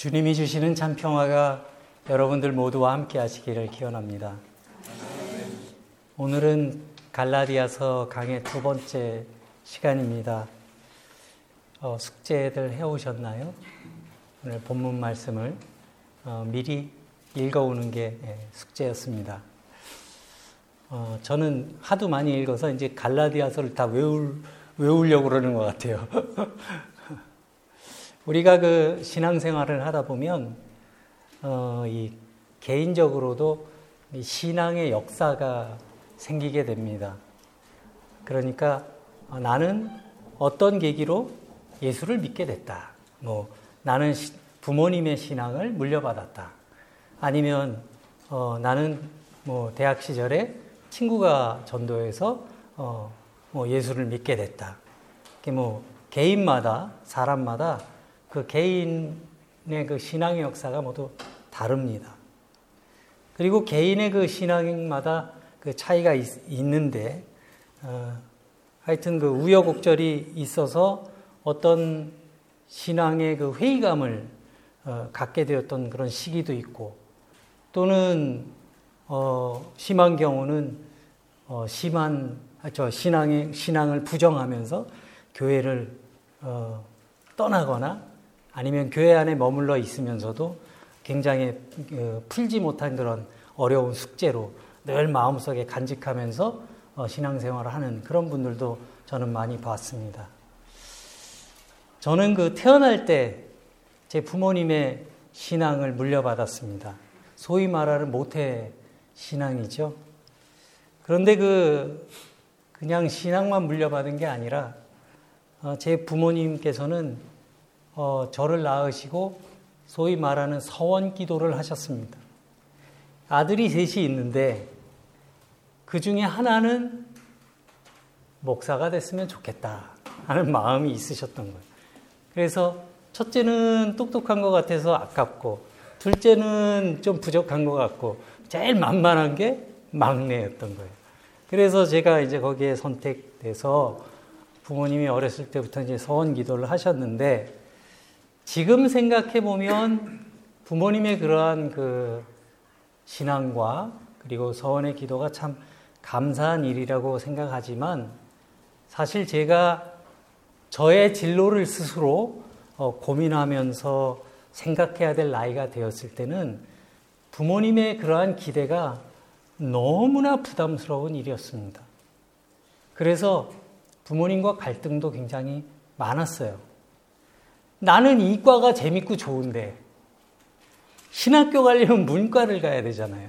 주님이 주시는 참 평화가 여러분들 모두와 함께 하시기를 기원합니다. 오늘은 갈라디아서 강의 두 번째 시간입니다. 어, 숙제들 해오셨나요? 오늘 본문 말씀을 어, 미리 읽어오는 게 예, 숙제였습니다. 어, 저는 하도 많이 읽어서 이제 갈라디아서를 다 외울, 외우려고 그러는 것 같아요. 우리가 그 신앙생활을 하다 보면 어, 이 개인적으로도 이 신앙의 역사가 생기게 됩니다. 그러니까 어, 나는 어떤 계기로 예수를 믿게 됐다. 뭐 나는 시, 부모님의 신앙을 물려받았다. 아니면 어, 나는 뭐 대학 시절에 친구가 전도해서 어, 뭐 예수를 믿게 됐다. 뭐 개인마다 사람마다 그 개인의 그 신앙의 역사가 모두 다릅니다. 그리고 개인의 그 신앙마다 그 차이가 있, 는데 어, 하여튼 그 우여곡절이 있어서 어떤 신앙의 그 회의감을 어, 갖게 되었던 그런 시기도 있고 또는 어, 심한 경우는 어, 심한 아, 저 신앙의 신앙을 부정하면서 교회를 어, 떠나거나 아니면 교회 안에 머물러 있으면서도 굉장히 그 풀지 못한 그런 어려운 숙제로 늘 마음속에 간직하면서 어, 신앙생활을 하는 그런 분들도 저는 많이 봤습니다. 저는 그 태어날 때 제 부모님의 신앙을 물려받았습니다. 소위 말하는 모태 신앙이죠. 그런데 그 그냥 신앙만 물려받은 게 아니라 어, 제 부모님께서는 어, 저를 낳으시고 소위 말하는 서원 기도를 하셨습니다. 아들이 셋이 있는데 그 중에 하나는 목사가 됐으면 좋겠다 하는 마음이 있으셨던 거예요. 그래서 첫째는 똑똑한 것 같아서 아깝고 둘째는 좀 부족한 것 같고 제일 만만한 게 막내였던 거예요. 그래서 제가 이제 거기에 선택돼서 부모님이 어렸을 때부터 이제 서원 기도를 하셨는데 지금 생각해 보면 부모님의 그러한 그 신앙과 그리고 서원의 기도가 참 감사한 일이라고 생각하지만 사실 제가 저의 진로를 스스로 어, 고민하면서 생각해야 될 나이가 되었을 때는 부모님의 그러한 기대가 너무나 부담스러운 일이었습니다. 그래서 부모님과 갈등도 굉장히 많았어요. 나는 이과가 재밌고 좋은데 신학교 가려면 문과를 가야 되잖아요.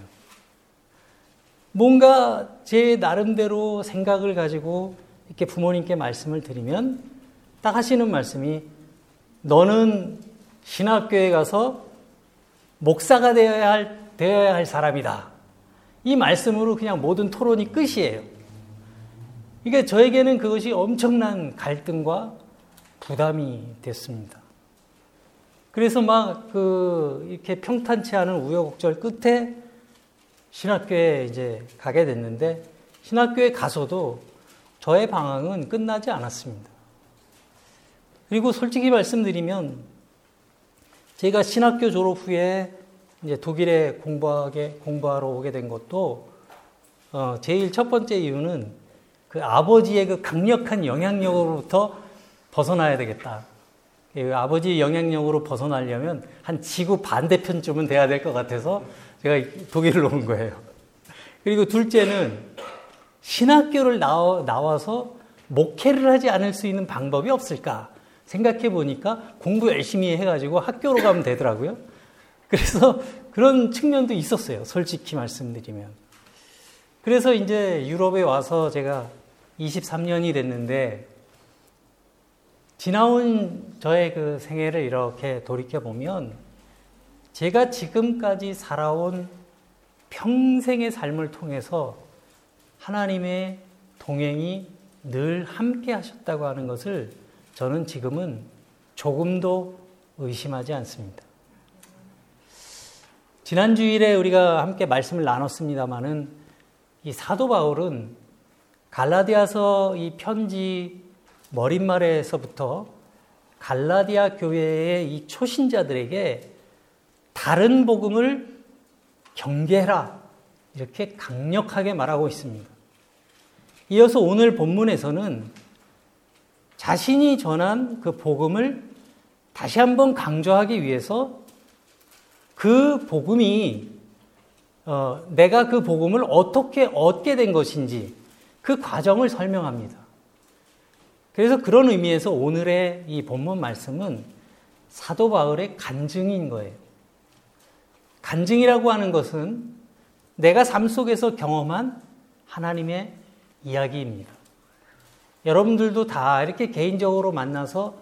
뭔가 제 나름대로 생각을 가지고 이렇게 부모님께 말씀을 드리면 딱 하시는 말씀이 너는 신학교에 가서 목사가 되어야 할, 되어야 할 사람이다. 이 말씀으로 그냥 모든 토론이 끝이에요. 그러니까 저에게는 그것이 엄청난 갈등과 부담이 됐습니다. 그래서 막 그 이렇게 평탄치 않은 우여곡절 끝에 신학교에 이제 가게 됐는데 신학교에 가서도 저의 방황은 끝나지 않았습니다. 그리고 솔직히 말씀드리면 제가 신학교 졸업 후에 이제 독일에 공부하게 공부하러 오게 된 것도 어, 제일 첫 번째 이유는 그 아버지의 그 강력한 영향력으로부터 벗어나야 되겠다. 그 아버지 영향력으로 벗어나려면 한 지구 반대편쯤은 돼야 될 것 같아서 제가 독일을 온 거예요. 그리고 둘째는 신학교를 나와, 나와서 목회를 하지 않을 수 있는 방법이 없을까 생각해 보니까 공부 열심히 해가지고 학교로 가면 되더라고요. 그래서 그런 측면도 있었어요. 솔직히 말씀드리면. 그래서 이제 유럽에 와서 제가 23년이 됐는데 지나온 저의 그 생애를 이렇게 돌이켜 보면 제가 지금까지 살아온 평생의 삶을 통해서 하나님의 동행이 늘 함께 하셨다고 하는 것을 저는 지금은 조금도 의심하지 않습니다. 지난 주일에 우리가 함께 말씀을 나눴습니다마는 이 사도 바울은 갈라디아서 이 편지 머릿말에서부터 갈라디아 교회의 이 초신자들에게 다른 복음을 경계해라. 이렇게 강력하게 말하고 있습니다. 이어서 오늘 본문에서는 자신이 전한 그 복음을 다시 한번 강조하기 위해서 그 복음이 어, 내가 그 복음을 어떻게 얻게 된 것인지 그 과정을 설명합니다. 그래서 그런 의미에서 오늘의 이 본문 말씀은 사도 바울의 간증인 거예요. 간증이라고 하는 것은 내가 삶 속에서 경험한 하나님의 이야기입니다. 여러분들도 다 이렇게 개인적으로 만나서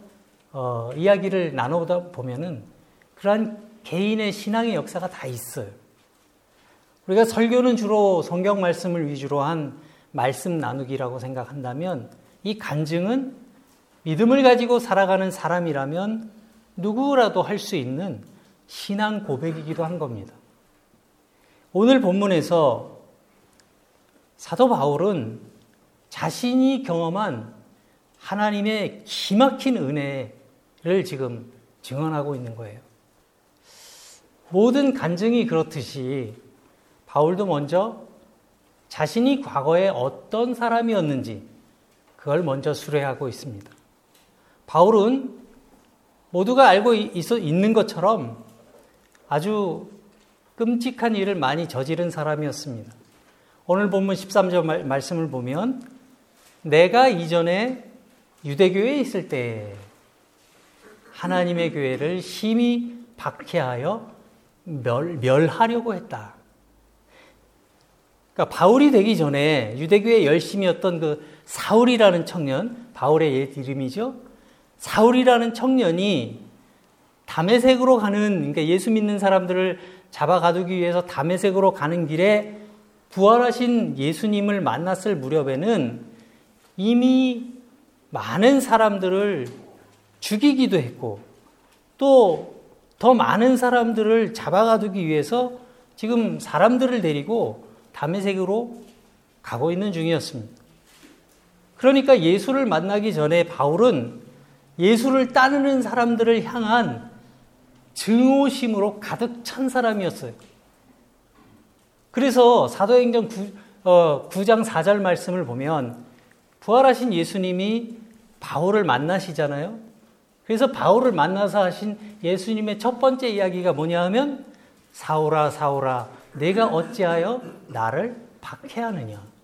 어, 이야기를 나누다 보면은 그러한 개인의 신앙의 역사가 다 있어요. 우리가 설교는 주로 성경 말씀을 위주로 한 말씀 나누기라고 생각한다면 이 간증은 믿음을 가지고 살아가는 사람이라면 누구라도 할 수 있는 신앙 고백이기도 한 겁니다. 오늘 본문에서 사도 바울은 자신이 경험한 하나님의 기막힌 은혜를 지금 증언하고 있는 거예요. 모든 간증이 그렇듯이 바울도 먼저 자신이 과거에 어떤 사람이었는지 그걸 먼저 수레하고 있습니다. 바울은 모두가 알고 있는 것처럼 아주 끔찍한 일을 많이 저지른 사람이었습니다. 오늘 본문 13절 말씀을 보면 내가 이전에 유대교회에 있을 때 하나님의 교회를 심히 박해하여 멸, 멸하려고 했다. 그러니까 바울이 되기 전에 유대교에 열심이었던 그 사울이라는 청년, 바울의 옛 이름이죠. 사울이라는 청년이 담에색으로 가는 그러니까 예수 믿는 사람들을 잡아 가두기 위해서 담에색으로 가는 길에 부활하신 예수님을 만났을 무렵에는 이미 많은 사람들을 죽이기도 했고 또 더 많은 사람들을 잡아가두기 위해서 지금 사람들을 데리고 담에색으로 가고 있는 중이었습니다. 그러니까 예수를 만나기 전에 바울은 예수를 따르는 사람들을 향한 증오심으로 가득 찬 사람이었어요. 그래서 사도행전 9, 어, 9장 4절 말씀을 보면 부활하신 예수님이 바울을 만나시잖아요. 그래서 바울을 만나서 하신 예수님의 첫 번째 이야기가 뭐냐 하면 사오라 사오라 내가 어찌하여 나를 박해하느냐.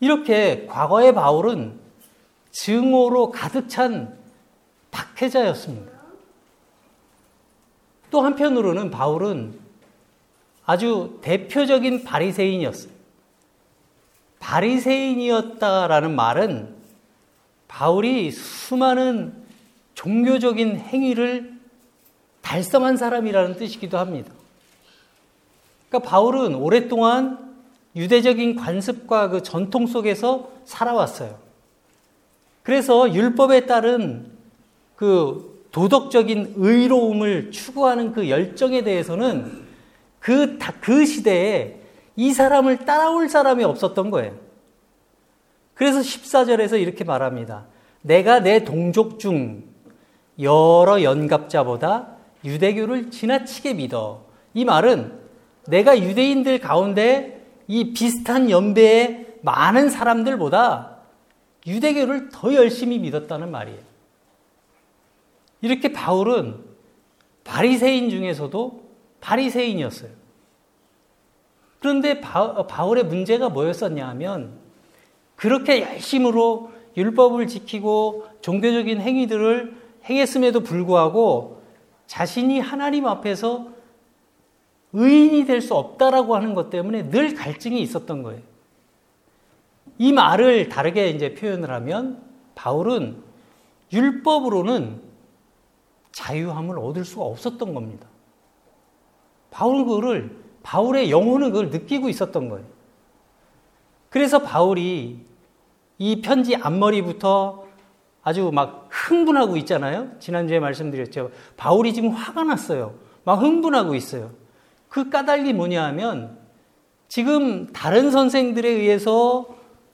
이렇게 과거의 바울은 증오로 가득 찬 박해자였습니다. 또 한편으로는 바울은 아주 대표적인 바리새인이었어요. 바리새인이었다라는 말은 바울이 수많은 종교적인 행위를 달성한 사람이라는 뜻이기도 합니다. 그러니까 바울은 오랫동안 유대적인 관습과 그 전통 속에서 살아왔어요. 그래서 율법에 따른 그 도덕적인 의로움을 추구하는 그 열정에 대해서는 그, 그 시대에 이 사람을 따라올 사람이 없었던 거예요. 그래서 14절에서 이렇게 말합니다. 내가 내 동족 중 여러 연갑자보다 유대교를 지나치게 믿어. 이 말은 내가 유대인들 가운데 이 비슷한 연배의 많은 사람들보다 유대교를 더 열심히 믿었다는 말이에요. 이렇게 바울은 바리새인 중에서도 바리새인이었어요. 그런데 바, 울의 문제가 뭐였었냐 하면 그렇게 열심으로 율법을 지키고 종교적인 행위들을 행했음에도 불구하고 자신이 하나님 앞에서 의인이 될 수 없다라고 하는 것 때문에 늘 갈증이 있었던 거예요. 이 말을 다르게 이제 표현을 하면 바울은 율법으로는 자유함을 얻을 수가 없었던 겁니다. 바울은 그거를 바울의 영혼은 그걸 느끼고 있었던 거예요. 그래서 바울이 이 편지 앞머리부터 아주 막 흥분하고 있잖아요. 지난주에 말씀드렸죠. 바울이 지금 화가 났어요. 막 흥분하고 있어요. 그 까닭이 뭐냐 하면 지금 다른 선생들에 의해서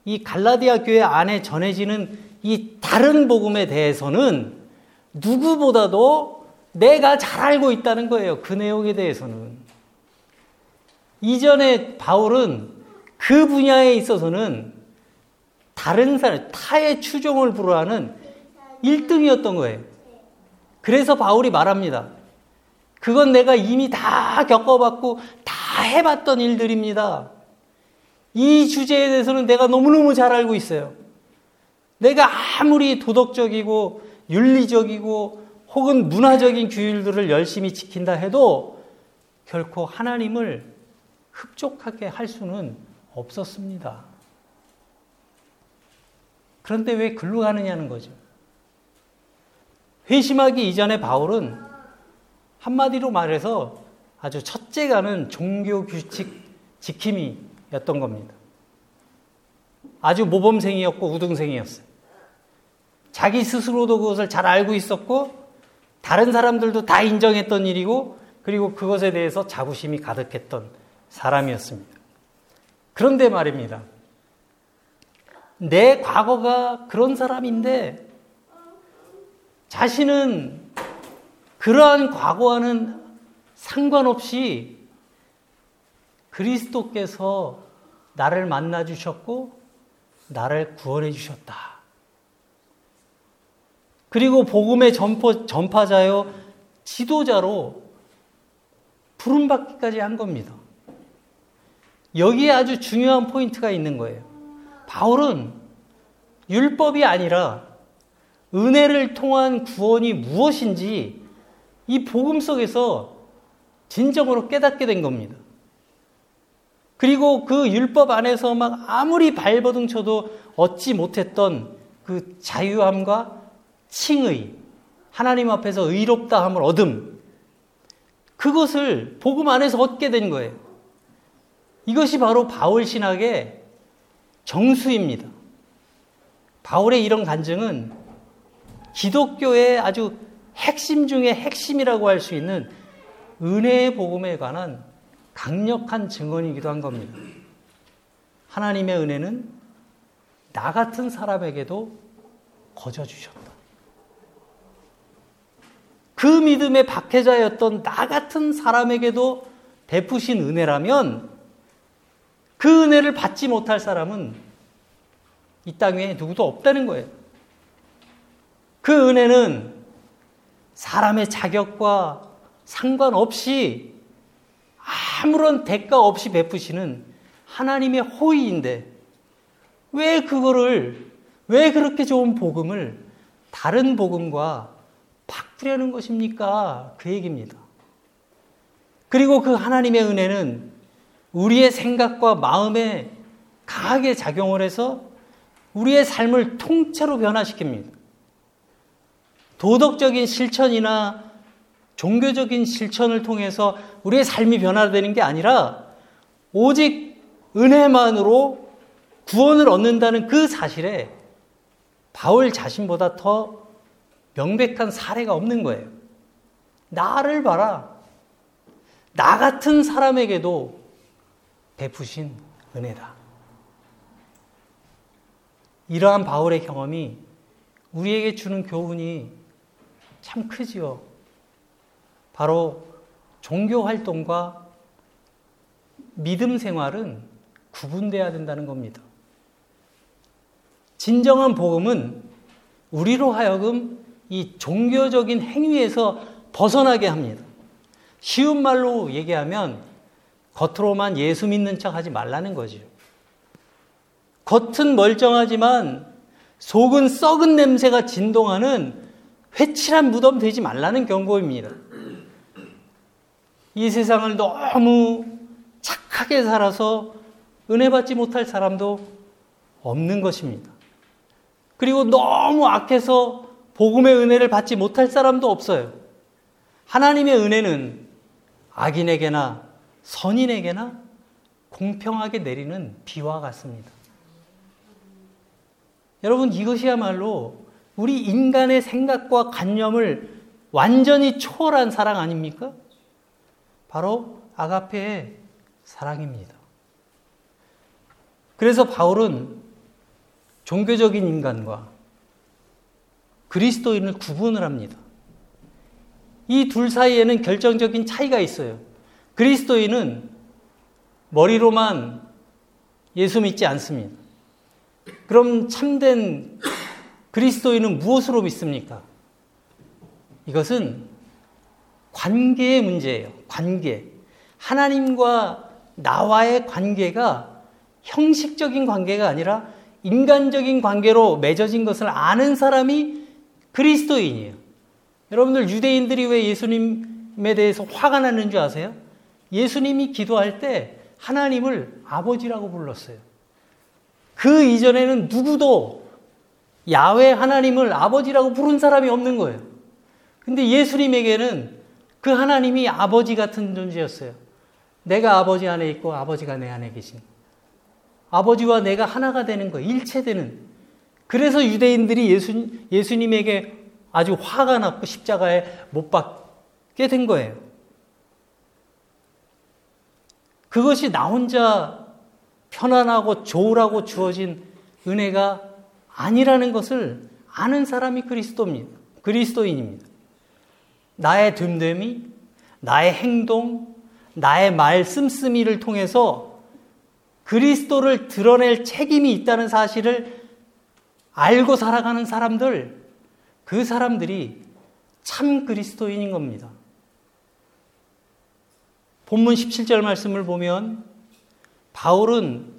이 갈라디아 교회 안에 전해지는 이 다른 복음에 대해서는 누구보다도 내가 잘 알고 있다는 거예요. 그 내용에 대해서는. 이전에 바울은 그 분야에 있어서는 다른 사람, 타의 추종을 불허하는 1등이었던 거예요. 그래서 바울이 말합니다. 그건 내가 이미 다 겪어봤고 다 해봤던 일들입니다. 이 주제에 대해서는 내가 너무너무 잘 알고 있어요. 내가 아무리 도덕적이고 윤리적이고 혹은 문화적인 규율들을 열심히 지킨다 해도 결코 하나님을 흡족하게 할 수는 없었습니다. 그런데 왜 글로 가느냐는 거죠. 회심하기 이전에 바울은 한마디로 말해서 아주 첫째가는 종교 규칙 지킴이였던 겁니다. 아주 모범생이었고 우등생이었어요. 자기 스스로도 그것을 잘 알고 있었고 다른 사람들도 다 인정했던 일이고 그리고 그것에 대해서 자부심이 가득했던 사람이었습니다. 그런데 말입니다. 내 과거가 그런 사람인데 자신은 그러한 과거와는 상관없이 그리스도께서 나를 만나 주셨고 나를 구원해 주셨다. 그리고 복음의 전포, 전파자요 지도자로 부름받기까지 한 겁니다. 여기에 아주 중요한 포인트가 있는 거예요. 바울은 율법이 아니라 은혜를 통한 구원이 무엇인지 이 복음 속에서 진정으로 깨닫게 된 겁니다. 그리고 그 율법 안에서 막 아무리 발버둥 쳐도 얻지 못했던 그 자유함과 칭의, 하나님 앞에서 의롭다함을 얻음, 그것을 복음 안에서 얻게 된 거예요. 이것이 바로 바울 신학의 정수입니다. 바울의 이런 간증은 기독교의 아주 핵심 중의 핵심이라고 할 수 있는 은혜의 복음에 관한 강력한 증언이기도 한 겁니다. 하나님의 은혜는 나 같은 사람에게도 거저 주셨다. 그 믿음의 박해자였던 나 같은 사람에게도 베푸신 은혜라면 그 은혜를 받지 못할 사람은 이땅 위에 누구도 없다는 거예요. 그 은혜는 사람의 자격과 상관없이 아무런 대가 없이 베푸시는 하나님의 호의인데 왜 그거를 왜 그렇게 좋은 복음을 다른 복음과 바꾸려는 것입니까? 그 얘기입니다. 그리고 그 하나님의 은혜는 우리의 생각과 마음에 강하게 작용을 해서 우리의 삶을 통째로 변화시킵니다. 도덕적인 실천이나 종교적인 실천을 통해서 우리의 삶이 변화되는 게 아니라 오직 은혜만으로 구원을 얻는다는 그 사실에 바울 자신보다 더 명백한 사례가 없는 거예요. 나를 봐라. 나 같은 사람에게도 베푸신 은혜다. 이러한 바울의 경험이 우리에게 주는 교훈이 참 크지요. 바로 종교 활동과 믿음 생활은 구분돼야 된다는 겁니다. 진정한 복음은 우리로 하여금 이 종교적인 행위에서 벗어나게 합니다. 쉬운 말로 얘기하면 겉으로만 예수 믿는 척 하지 말라는 거죠. 겉은 멀쩡하지만 속은 썩은 냄새가 진동하는 회칠한 무덤 되지 말라는 경고입니다. 이 세상을 너무 착하게 살아서 은혜 받지 못할 사람도 없는 것입니다. 그리고 너무 악해서 복음의 은혜를 받지 못할 사람도 없어요. 하나님의 은혜는 악인에게나 선인에게나 공평하게 내리는 비와 같습니다. 여러분, 이것이야말로 우리 인간의 생각과 관념을 완전히 초월한 사랑 아닙니까? 바로 아가페의 사랑입니다. 그래서 바울은 종교적인 인간과 그리스도인을 구분을 합니다. 이 둘 사이에는 결정적인 차이가 있어요. 그리스도인은 머리로만 예수 믿지 않습니다. 그럼 참된 그리스도인은 무엇으로 믿습니까? 이것은 관계의 문제예요. 관계. 하나님과 나와의 관계가 형식적인 관계가 아니라 인간적인 관계로 맺어진 것을 아는 사람이 그리스도인이에요. 여러분들 유대인들이 왜 예수님에 대해서 화가 나는 줄 아세요? 예수님이 기도할 때 하나님을 아버지라고 불렀어요. 그 이전에는 누구도 야외 하나님을 아버지라고 부른 사람이 없는 거예요. 근데 예수님에게는 그 하나님이 아버지 같은 존재였어요. 내가 아버지 안에 있고 아버지가 내 안에 계신. 아버지와 내가 하나가 되는 거, 일체되는. 그래서 유대인들이 예수, 예수님에게 아주 화가 났고 십자가에 못 박게 된 거예요. 그것이 나 혼자 편안하고 좋으라고 주어진 은혜가 아니라는 것을 아는 사람이 그리스도입니다. 그리스도인입니다. 나의 됨됨이, 나의 행동, 나의 말 씀씀이를 통해서 그리스도를 드러낼 책임이 있다는 사실을 알고 살아가는 사람들, 그 사람들이 참 그리스도인인 겁니다. 본문 17절 말씀을 보면 바울은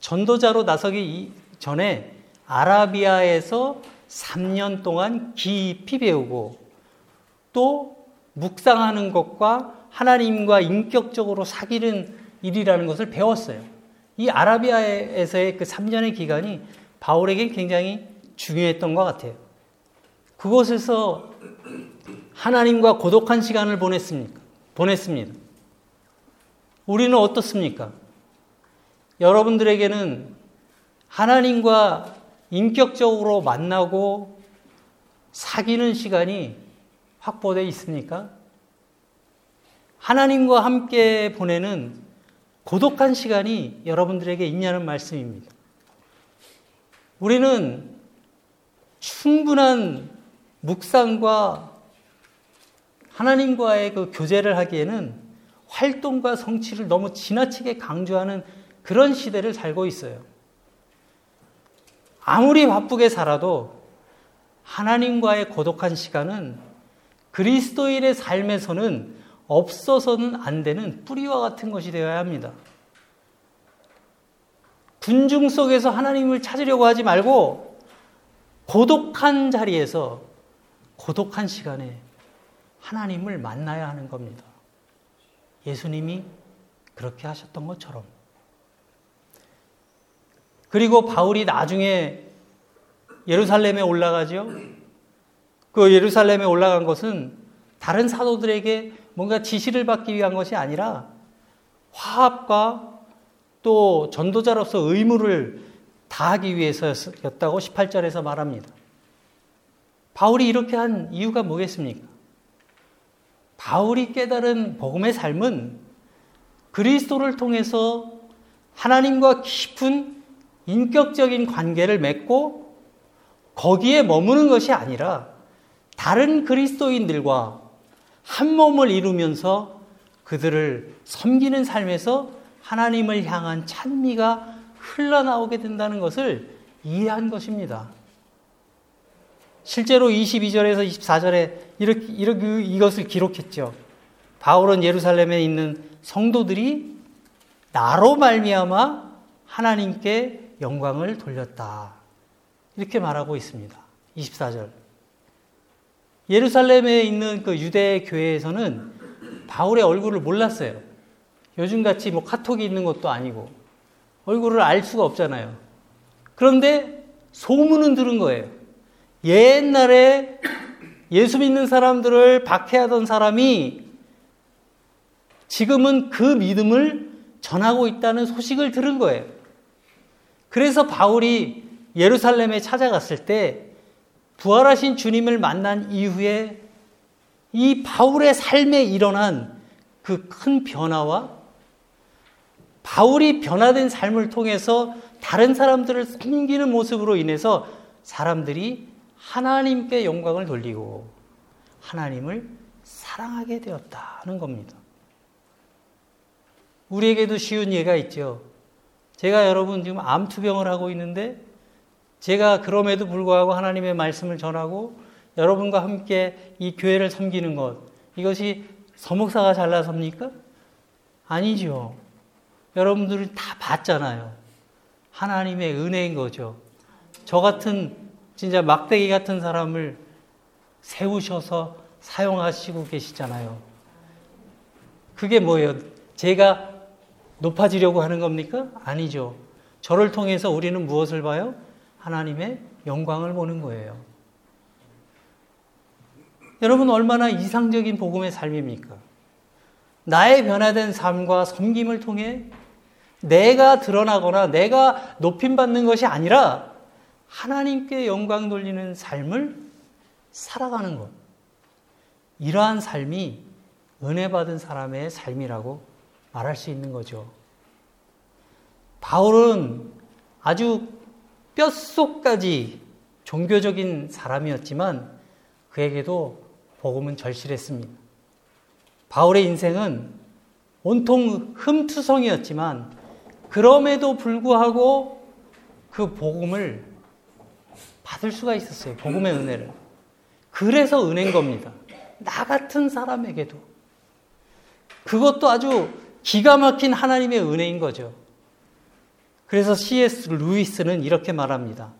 전도자로 나서기 전에 아라비아에서 3년 동안 깊이 배우고 또 묵상하는 것과 하나님과 인격적으로 사귀는 일이라는 것을 배웠어요. 이 아라비아에서의 그 3년의 기간이 바울에게 굉장히 중요했던 것 같아요. 그곳에서 하나님과 고독한 시간을 보냈습니까? 보냈습니다. 우리는 어떻습니까? 여러분들에게는 하나님과 인격적으로 만나고 사귀는 시간이 확보되어 있습니까? 하나님과 함께 보내는 고독한 시간이 여러분들에게 있냐는 말씀입니다. 우리는 충분한 묵상과 하나님과의 그 교제를 하기에는 활동과 성취를 너무 지나치게 강조하는 그런 시대를 살고 있어요. 아무리 바쁘게 살아도 하나님과의 고독한 시간은 그리스도인의 삶에서는 없어서는 안 되는 뿌리와 같은 것이 되어야 합니다. 군중 속에서 하나님을 찾으려고 하지 말고 고독한 자리에서 고독한 시간에 하나님을 만나야 하는 겁니다. 예수님이 그렇게 하셨던 것처럼. 그리고 바울이 나중에 예루살렘에 올라가죠. 그 예루살렘에 올라간 것은 다른 사도들에게 뭔가 지시를 받기 위한 것이 아니라 화합과 또 전도자로서 의무를 다하기 위해서였다고 18절에서 말합니다. 바울이 이렇게 한 이유가 뭐겠습니까? 바울이 깨달은 복음의 삶은 그리스도를 통해서 하나님과 깊은 인격적인 관계를 맺고 거기에 머무는 것이 아니라 다른 그리스도인들과 한 몸을 이루면서 그들을 섬기는 삶에서 하나님을 향한 찬미가 흘러나오게 된다는 것을 이해한 것입니다. 실제로 22절에서 24절에 이렇게, 이렇게 이것을 기록했죠. 바울은 예루살렘에 있는 성도들이 나로 말미암아 하나님께 영광을 돌렸다. 이렇게 말하고 있습니다. 24절. 예루살렘에 있는 그 유대 교회에서는 바울의 얼굴을 몰랐어요. 요즘 같이 뭐 카톡이 있는 것도 아니고 얼굴을 알 수가 없잖아요. 그런데 소문은 들은 거예요. 옛날에 예수 믿는 사람들을 박해하던 사람이 지금은 그 믿음을 전하고 있다는 소식을 들은 거예요. 그래서 바울이 예루살렘에 찾아갔을 때 부활하신 주님을 만난 이후에 이 바울의 삶에 일어난 그 큰 변화와 바울이 변화된 삶을 통해서 다른 사람들을 섬기는 모습으로 인해서 사람들이 하나님께 영광을 돌리고 하나님을 사랑하게 되었다는 겁니다. 우리에게도 쉬운 예가 있죠. 제가 여러분 지금 암투병을 하고 있는데 제가 그럼에도 불구하고 하나님의 말씀을 전하고 여러분과 함께 이 교회를 섬기는 것 이것이 서목사가 잘나섭니까? 아니죠. 여러분들이 다 봤잖아요. 하나님의 은혜인 거죠. 저 같은 진짜 막대기 같은 사람을 세우셔서 사용하시고 계시잖아요. 그게 뭐예요? 제가 높아지려고 하는 겁니까? 아니죠. 저를 통해서 우리는 무엇을 봐요? 하나님의 영광을 보는 거예요. 여러분 얼마나 이상적인 복음의 삶입니까? 나의 변화된 삶과 섬김을 통해 내가 드러나거나 내가 높임받는 것이 아니라 하나님께 영광 돌리는 삶을 살아가는 것. 이러한 삶이 은혜 받은 사람의 삶이라고 말할 수 있는 거죠. 바울은 아주 뼛속까지 종교적인 사람이었지만 그에게도 복음은 절실했습니다. 바울의 인생은 온통 흠투성이었지만 그럼에도 불구하고 그 복음을 받을 수가 있었어요. 복음의 은혜를. 그래서 은혜인 겁니다. 나 같은 사람에게도. 그것도 아주 기가 막힌 하나님의 은혜인 거죠. 그래서 C.S. 루이스는 이렇게 말합니다.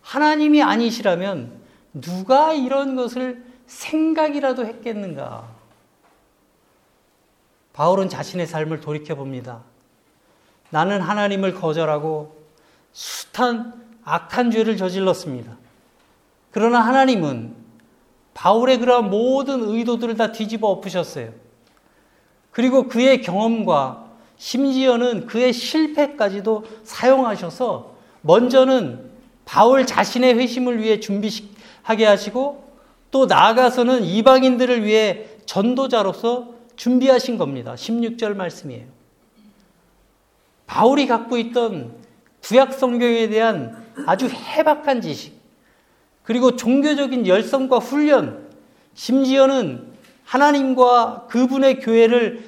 하나님이 아니시라면 누가 이런 것을 생각이라도 했겠는가? 바울은 자신의 삶을 돌이켜 봅니다. 나는 하나님을 거절하고 숱한 악한 죄를 저질렀습니다. 그러나 하나님은 바울의 그러한 모든 의도들을 다 뒤집어 엎으셨어요. 그리고 그의 경험과 심지어는 그의 실패까지도 사용하셔서 먼저는 바울 자신의 회심을 위해 준비하게 하시고 또 나아가서는 이방인들을 위해 전도자로서 준비하신 겁니다. 16절 말씀이에요. 바울이 갖고 있던 구약 성경에 대한 아주 해박한 지식, 그리고 종교적인 열성과 훈련, 심지어는 하나님과 그분의 교회를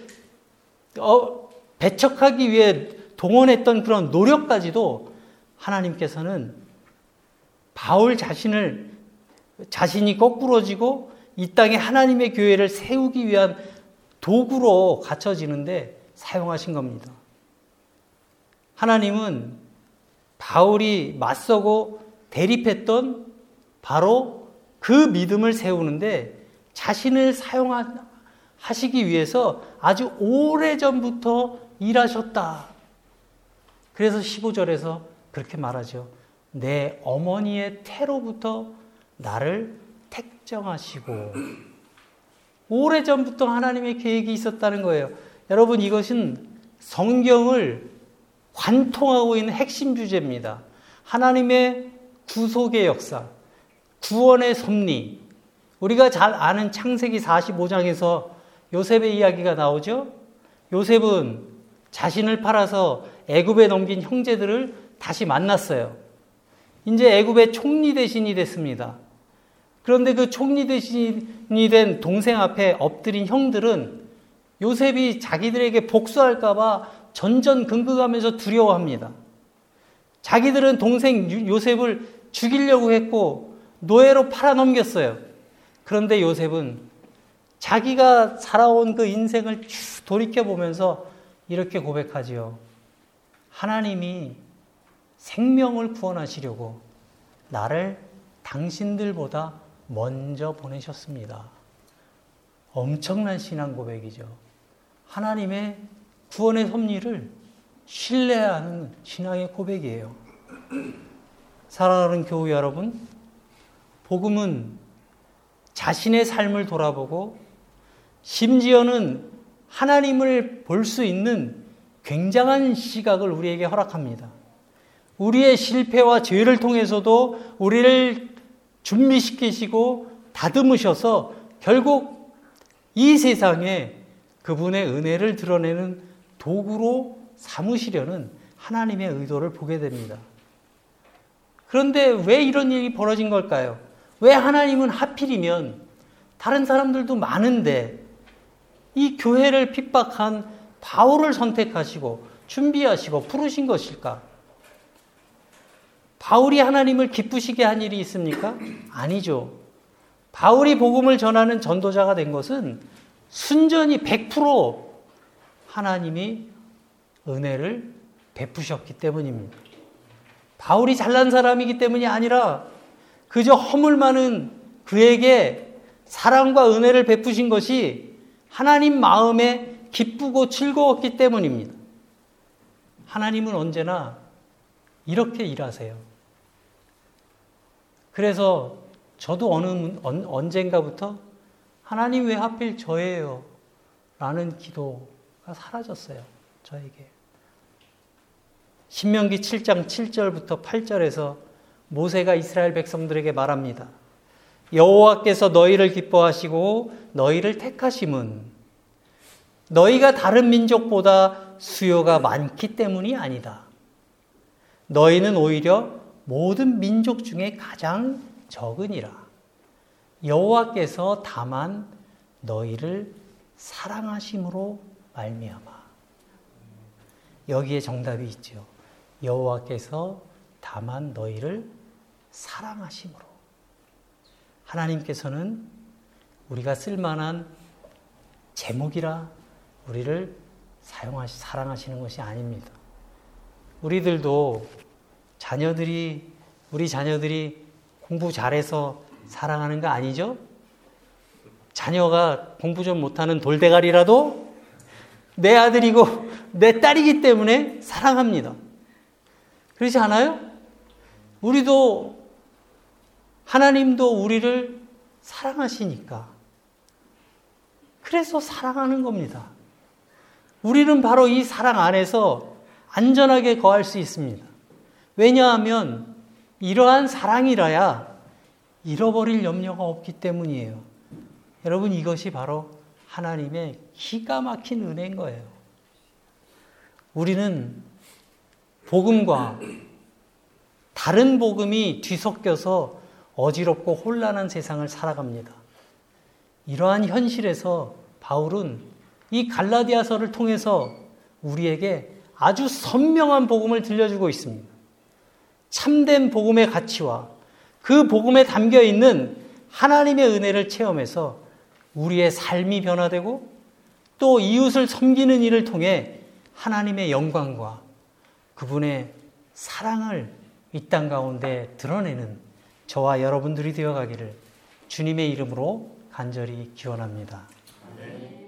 어, 배척하기 위해 동원했던 그런 노력까지도 하나님께서는 바울 자신을 자신이 거꾸러지고 이 땅에 하나님의 교회를 세우기 위한 도구로 갖춰지는데 사용하신 겁니다. 하나님은 바울이 맞서고 대립했던 바로 그 믿음을 세우는데 자신을 사용하시기 위해서 아주 오래 전부터 일하셨다. 그래서 15절에서 그렇게 말하죠. 내 어머니의 태로부터 나를 택정하시고 오래 전부터 하나님의 계획이 있었다는 거예요. 여러분 이것은 성경을 관통하고 있는 핵심 주제입니다. 하나님의 구속의 역사, 구원의 섭리. 우리가 잘 아는 창세기 45장에서 요셉의 이야기가 나오죠. 요셉은 자신을 팔아서 애굽에 넘긴 형제들을 다시 만났어요. 이제 애굽의 총리 대신이 됐습니다. 그런데 그 총리 대신이 된 동생 앞에 엎드린 형들은 요셉이 자기들에게 복수할까봐 전전긍긍하면서 두려워합니다. 자기들은 동생 요셉을 죽이려고 했고 노예로 팔아넘겼어요. 그런데 요셉은 자기가 살아온 그 인생을 쭉 돌이켜 보면서 이렇게 고백하지요. 하나님이 생명을 구원하시려고 나를 당신들보다 먼저 보내셨습니다. 엄청난 신앙 고백이죠. 하나님의 구원의 섭리를 신뢰하는 신앙의 고백이에요. 사랑하는 교우 여러분, 복음은 자신의 삶을 돌아보고 심지어는 하나님을 볼 수 있는 굉장한 시각을 우리에게 허락합니다. 우리의 실패와 죄를 통해서도 우리를 준비시키시고 다듬으셔서 결국 이 세상에 그분의 은혜를 드러내는 도구로 삼으시려는 하나님의 의도를 보게 됩니다. 그런데 왜 이런 일이 벌어진 걸까요? 왜 하나님은 하필이면 다른 사람들도 많은데 이 교회를 핍박한 바울을 선택하시고 준비하시고 부르신 것일까? 바울이 하나님을 기쁘시게 한 일이 있습니까? 아니죠. 바울이 복음을 전하는 전도자가 된 것은 순전히 100% 하나님이 은혜를 베푸셨기 때문입니다. 바울이 잘난 사람이기 때문이 아니라 그저 허물 많은 그에게 사랑과 은혜를 베푸신 것이 하나님 마음에 기쁘고 즐거웠기 때문입니다. 하나님은 언제나 이렇게 일하세요. 그래서 저도 어느 언젠가부터 하나님 왜 하필 저예요? 라는 기도가 사라졌어요. 저에게. 신명기 7장 7절부터 8절에서 모세가 이스라엘 백성들에게 말합니다. 여호와께서 너희를 기뻐하시고 너희를 택하심은 너희가 다른 민족보다 수요가 많기 때문이 아니다. 너희는 오히려 모든 민족 중에 가장 적으니라. 여호와께서 다만 너희를 사랑하심으로 말미암아. 여기에 정답이 있죠. 여호와께서 다만 너희를 사랑하심으로. 하나님께서는 우리가 쓸만한 제목이라 우리를 사용하시 사랑하시는 것이 아닙니다. 우리들도 자녀들이 우리 자녀들이 공부 잘해서 사랑하는 거 아니죠? 자녀가 공부 좀 못하는 돌대가리라도 내 아들이고 내 딸이기 때문에 사랑합니다. 그렇지 않아요? 우리도 하나님도 우리를 사랑하시니까 그래서 사랑하는 겁니다. 우리는 바로 이 사랑 안에서 안전하게 거할 수 있습니다. 왜냐하면 이러한 사랑이라야 잃어버릴 염려가 없기 때문이에요. 여러분 이것이 바로 하나님의 기가 막힌 은혜인 거예요. 우리는 복음과 다른 복음이 뒤섞여서 어지럽고 혼란한 세상을 살아갑니다. 이러한 현실에서 바울은 이 갈라디아서를 통해서 우리에게 아주 선명한 복음을 들려주고 있습니다. 참된 복음의 가치와 그 복음에 담겨 있는 하나님의 은혜를 체험해서 우리의 삶이 변화되고 또 이웃을 섬기는 일을 통해 하나님의 영광과 그분의 사랑을 이 땅 가운데 드러내는 저와 여러분들이 되어가기를 주님의 이름으로 간절히 기원합니다. 아멘.